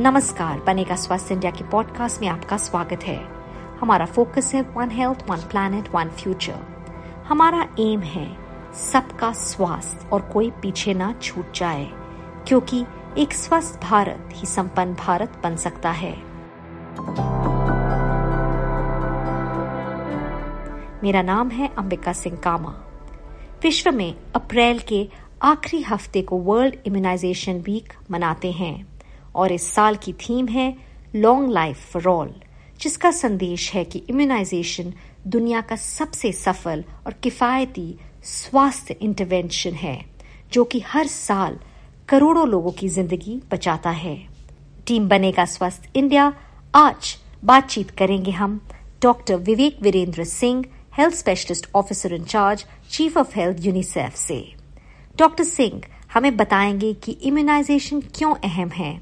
नमस्कार, बनेगा स्वस्थ इंडिया के पॉडकास्ट में आपका स्वागत है। हमारा फोकस है one health one planet one future हमारा एम है सबका स्वास्थ्य और कोई पीछे ना छूट जाए, क्योंकि एक स्वस्थ भारत ही संपन्न भारत बन सकता है। मेरा नाम है अंबिका सिंह कामा। विश्व में अप्रैल के आखिरी हफ़्ते को वर्ल्ड इम्यूनाइजेशन वीक मनाते हैं। और इस साल की थीम है लॉन्ग लाइफ फॉर ऑल जिसका संदेश है कि इम्यूनाइजेशन दुनिया का सबसे सफल और किफायती स्वास्थ्य इंटरवेंशन है, जो कि हर साल करोड़ों लोगों की ज़िंदगी बचाता है। टीम बनेगा स्वस्थ इंडिया आज बातचीत करेंगे हम doctor Vivek Virendra Singh health specialist officer in charge chief of health UNICEF से। डॉक्टर सिंह हमें बताएँगे कि इम्यूनाइजेशन क्यों अहम है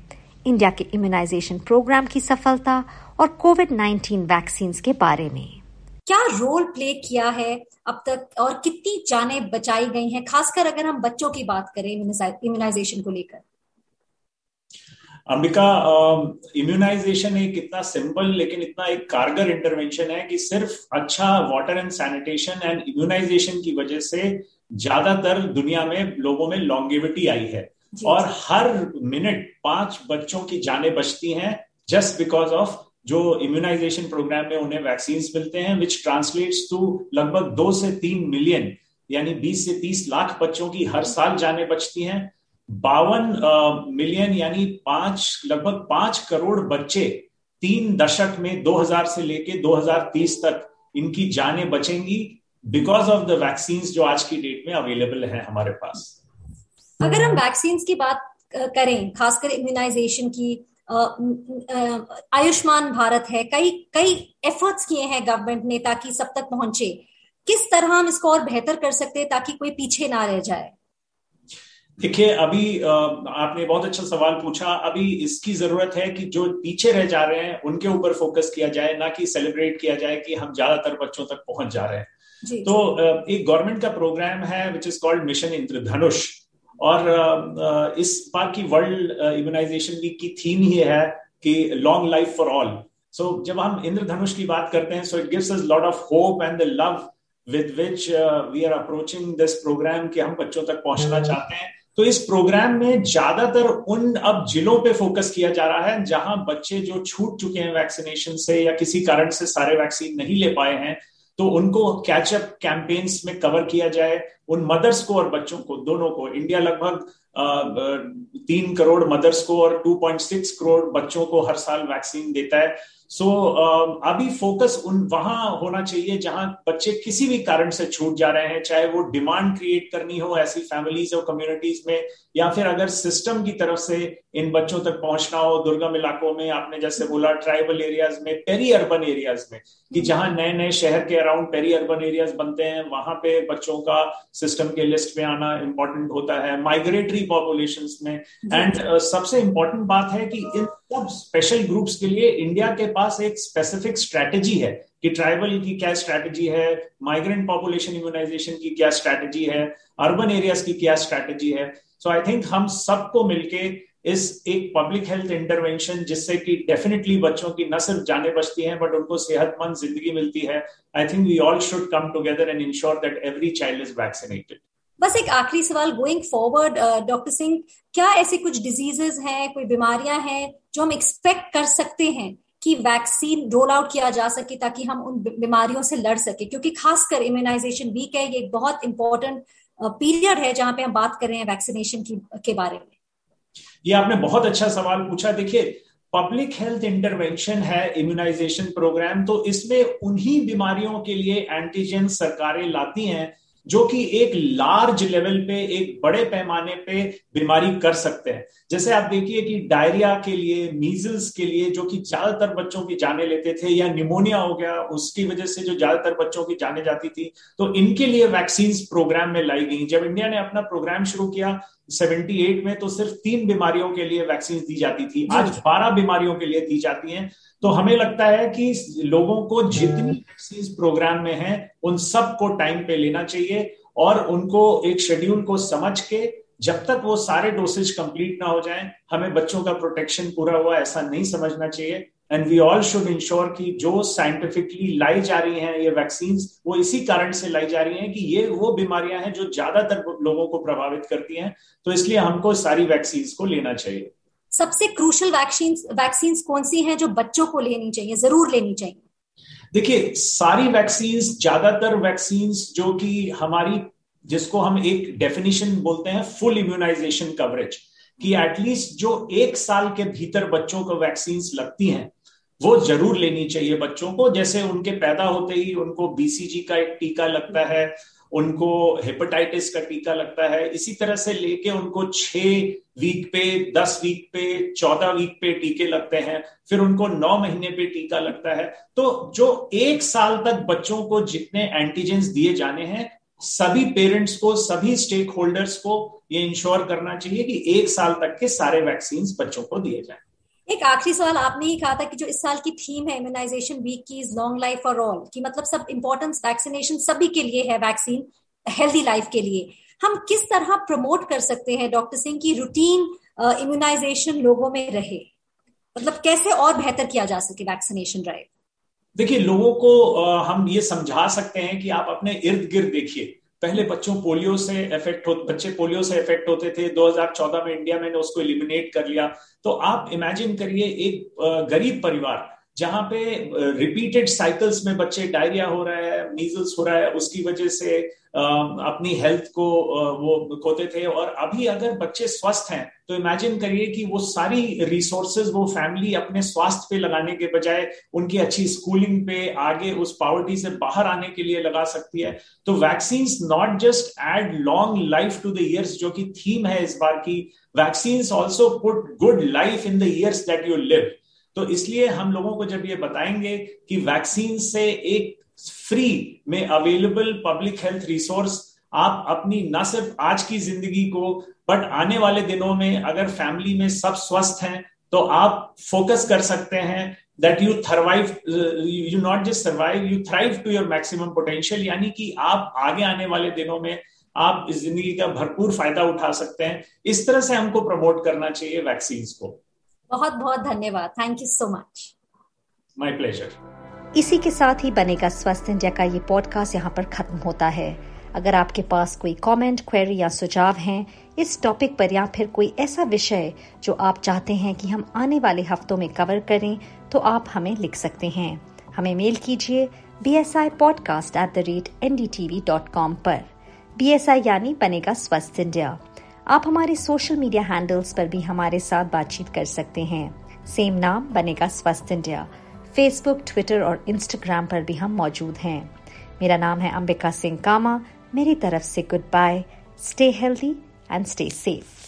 इंडिया के इम्यूनाइजेशन प्रोग्राम की सफलता और कोविड 19 वैक्सीन के बारे में। क्या रोल प्ले किया है अब तक और कितनी जाने बचाई गई हैं खासकर अगर हम बच्चों की बात करें इम्यूनाइजेशन को लेकर? अंबिका इम्यूनाइजेशन एक इतना सिंपल लेकिन इतना एक कारगर इंटरवेंशन है कि सिर्फ़ अच्छा water and sanitation and immunisation की वजह से ज़्यादातर दुनिया में लोगों में लॉन्गेविटी आई है। और हर मिनट पाँच बच्चों की जाने बचती हैं जस्ट बिकॉज़ ऑफ़ जो इम्यूनाइजेशन प्रोग्राम में उन्हें वैक्सीन मिलते हैं विच ट्रांसलेट्स टू लगभग दो से तीन मिलियन यानी बीस से तीस लाख बच्चों की हर साल जाने बचती हैं। बावन मिलियन यानी पाँच लगभग पाँच करोड़ बच्चे तीन दशक में 2000 से लेके 2030 तक इनकी जानें बचेंगी बिकॉज़ ऑफ़ द वैक्सीन जो आज की डेट में अवेलेबल है हमारे पास। अगर हम वैक्सीन की बात करें खासकर इम्यूनाइजेशन की आयुष्मान भारत है कई कई एफर्ट्स किए हैं गवर्नमेंट ने ताकि सब तक पहुँचे। किस तरह हम इसको और बेहतर कर सकते हैं ताकि कोई पीछे ना रह जाए? देखिए अभी आपने बहुत अच्छा सवाल पूछा। अभी इसकी ज़रूरत है कि जो पीछे रह जा रहे हैं उनके ऊपर फोकस किया जाए ना कि सेलिब्रेट किया जाए कि हम ज़्यादातर बच्चों तक पहुँच जा रहे हैं। जी, तो. एक गवर्नमेंट का प्रोग्राम है which is called mission Indradhanush और इस बार की वर्ल्ड इम्यूनाइजेशन वीक की थीम ही है कि long life for all so जब हम इंद्रधनुष की बात करते हैं so it gives us lot of hope and the love with which we are approaching this programme कि हम बच्चों तक पहुँचना हम्म। चाहते हैं तो इस प्रोग्राम में ज़्यादातर उन अब जिलों पे फोकस किया जा रहा है जहाँ बच्चे जो छूट चुके हैं वैक्सीनेशन से या किसी कारण से सारे वैक्सीन नहीं ले पाए हैं तो उनको कैचअप कैंपेन्स में कवर किया जाए, उन मदर्स को और बच्चों को, दोनों को। इंडिया लगभग तीन करोड़ मदर्स को और 2.6 करोड़ बच्चों को हर साल वैक्सीन देता है। सो so, uh, अभी फोकस उन वहाँ होना चाहिए जहाँ बच्चे किसी भी कारण से छूट जा रहे हैं चाहे वो डिमांड क्रिएट करनी हो ऐसी फैमिलीज़ और कम्युनिटीज में या फिर अगर सिस्टम की तरफ़ से इन बच्चों तक पहुँचना हो दुर्गम इलाकों में आपने जैसे बोला ट्राइबल एरियाज़ में पेरी अर्बन एरियाज़ में कि जहाँ नए नए शहर के अराउंड पेरी अर्बन एरियाज़ बनते हैं वहाँ पे बच्चों का सिस्टम के लिस्ट में आना इंपॉर्टेंट होता है माइग्रेटरी पॉपुलेशन में। एंड uh, सबसे इंपॉर्टेंट बात है कि इन सब स्पेशल ग्रुप्स के लिए इंडिया के पास एक स्पेसिफिक स्ट्रेटेजी है कि ट्राइबल की क्या स्ट्रेटेजी है माइग्रेंट पॉपुलेशन इम्यूनाइजेशन की क्या स्ट्रेटेजी है अर्बन एरियाज़ की क्या स्ट्रेटेजी है. सो आई थिंक हम सबको मिलके इस एक पब्लिक हेल्थ इंटरवेंशन जिससे कि डेफिनेटली बच्चों की न सिर्फ़ जाने बचती हैं बट उनको सेहतमंद ज़िंदगी मिलती है I think we all should come together and ensure that every child is vaccinated बस एक आखिरी सवाल गोइंग फॉरवर्ड डॉक्टर सिंह क्या ऐसे कुछ डिजीजेस हैं, कोई बीमारियाँ हैं जो हम एक्सपेक्ट कर सकते हैं? कि वैक्सीन रोल आउट किया जा सके ताकि हम उन बीमारियों से लड़ सके। क्योंकि खासकर इम्यूनाइजेशन वीक है, ये एक बहुत इंपॉर्टेंट पीरियड है जहाँ पे हम बात कर रहे हैं वैक्सीनेशन की, के बारे में। ये आपने बहुत अच्छा सवाल पूछा। देखिए पब्लिक हेल्थ इंटरवेंशन है इम्यूनाइजेशन प्रोग्राम तो इसमें उन्हीं बीमारियों के लिए एंटीजन सरकारें लाती हैं जो कि एक लार्ज लेवल पे, एक बड़े पैमाने पे बीमारी कर सकते हैं। जैसे आप देखिए कि डायरिया के लिए मीजल्स के लिए, जो कि ज़्यादातर बच्चों की जाने लेते थे या निमोनिया हो गया, उसकी वजह से जो ज़्यादातर बच्चों की जाने जाती थी तो इनके लिए वैक्सीन प्रोग्राम में लाई गई। जब इंडिया ने अपना प्रोग्राम शुरू किया 78 में तो सिर्फ़ तीन बीमारियों के लिए वैक्सीन दी जाती थी। आज 12 बीमारियों के लिए दी जाती हैं। तो हमें लगता है कि लोगों को जितनी वैक्सीन प्रोग्राम में है उन सबको टाइम पे लेना चाहिए और उनको एक शेड्यूल को समझ के जब तक वो सारे डोसेज कंप्लीट ना हो जाए हमें बच्चों का प्रोटेक्शन पूरा हुआ ऐसा नहीं समझना चाहिए। And we all should ensure कि जो साइंटिफिकली लाई जा रही हैं ये वैक्सीन वो इसी कारण से लाई जा रही हैं कि ये वो बीमारियाँ हैं जो ज़्यादातर लोगों को प्रभावित करती हैं। तो इसलिए हमको सारी वैक्सीन को लेना चाहिए। सबसे क्रूशल वैक्सीन वैक्सीन कौन सी हैं जो बच्चों को लेनी चाहिए ज़रूर लेनी चाहिए? देखिए सारी वैक्सीन ज़्यादातर वैक्सीन जो कि हमारी जिसको हम एक डेफिनेशन बोलते हैं फुल इम्यूनाइजेशन कवरेज कि एटलीस्ट जो एक साल के भीतर बच्चों को वैक्सीन लगती हैं वो ज़रूर लेनी चाहिए बच्चों को। जैसे उनके पैदा होते ही उनको बीसीजी का एक टीका लगता है, उनको हेपेटाइटिस का टीका लगता है, इसी तरह से लेके उनको छह वीक पे, दस वीक पे, चौदह वीक पे टीके लगते हैं, फिर उनको नौ महीने पे टीका लगता है। तो जो एक साल तक बच्चों को जितने एंटीजेंस दिए जाने हैं, सभी पेरेंट्स को, सभी स्टेक होल्डर्स को ये इंश्योर करना चाहिए कि एक साल तक के सारे वैक्सीन बच्चों को दिए जाए। एक आखिरी सवाल आपने ही कहा था कि जो इस साल की थीम है इम्यूनाइजेशन वीक की is long life for all की मतलब सब इम्पोर्टेंस वैक्सीनेशन सभी के लिए है वैक्सीन हेल्दी लाइफ के लिए। हम किस तरह प्रमोट कर सकते हैं डॉक्टर सिंह की रूटीन इम्यूनाइजेशन लोगों में रहे? मतलब कैसे और बेहतर किया जा सके वैक्सीनेशन ड्राइव देखिए, लोगों को हम ये समझा सकते हैं कि आप अपने इर्द गिर्द देखिए। पहले बच्चों पोलियो से इफ़ेक्ट बच्चे पोलियो से इफ़ेक्ट होते थे। 2014 में इंडिया में उसको इलिमिनेट कर लिया। तो आप इमेजिन करिए एक गरीब परिवार जहाँ पे रिपीटेड साइकिल्स में बच्चे डायरिया हो रहा है मीजल्स हो रहा है, उसकी वजह से अपनी हेल्थ को वो खोते थे। और अभी अगर बच्चे स्वस्थ हैं तो इमेजिन करिए कि वो सारी रिसोर्सेज वो फैमिली अपने स्वास्थ्य पे लगाने के बजाय उनकी अच्छी स्कूलिंग पे आगे उस पावर्टी से बाहर आने के लिए लगा सकती है। तो vaccine not just add long life to the years जो कि थीम है इस बार की vaccine also put good life in the years that you live तो इसलिए हम लोगों को जब ये बताएँगे कि वैक्सीन से एक फ्री में अवेलेबल पब्लिक हेल्थ रिसोर्स आप अपनी न सिर्फ़ आज की ज़िंदगी को बट आने वाले दिनों में अगर फैमिली में सब स्वस्थ हैं तो आप फोकस कर सकते हैं that you thrive you not just survive you thrive to your maximum potential यानी कि आप आगे आने वाले दिनों में आप इस ज़िंदगी का भरपूर फ़ायदा उठा सकते हैं। इस तरह से हमको प्रमोट करना चाहिए वैक्सीन को। बहुत बहुत धन्यवाद। Thank you so much my pleasure इसी के साथ ही बनेगा स्वस्थ इंडिया का ये पॉडकास्ट यहाँ पर खत्म होता है। अगर आपके पास कोई कमेंट, क्वेरी या सुझाव हैं इस टॉपिक पर या फिर कोई ऐसा विषय जो आप चाहते हैं कि हम आने वाले हफ्तों में कवर करें तो आप हमें लिख सकते हैं। हमें मेल कीजिए B S I podcast at the rate N D T V dot com पर। बी एस आई यानी बनेगा स्वस्थ इंडिया। आप हमारे सोशल मीडिया हैंडल्स पर भी हमारे साथ बातचीत कर सकते हैं। सेम नाम बनेगा स्वस्थ इंडिया फेसबुक ट्विटर और इंस्टाग्राम पर भी हम मौजूद हैं। मेरा नाम है अंबिका सिंह कामा। मेरी तरफ़ से goodbye stay healthy and stay safe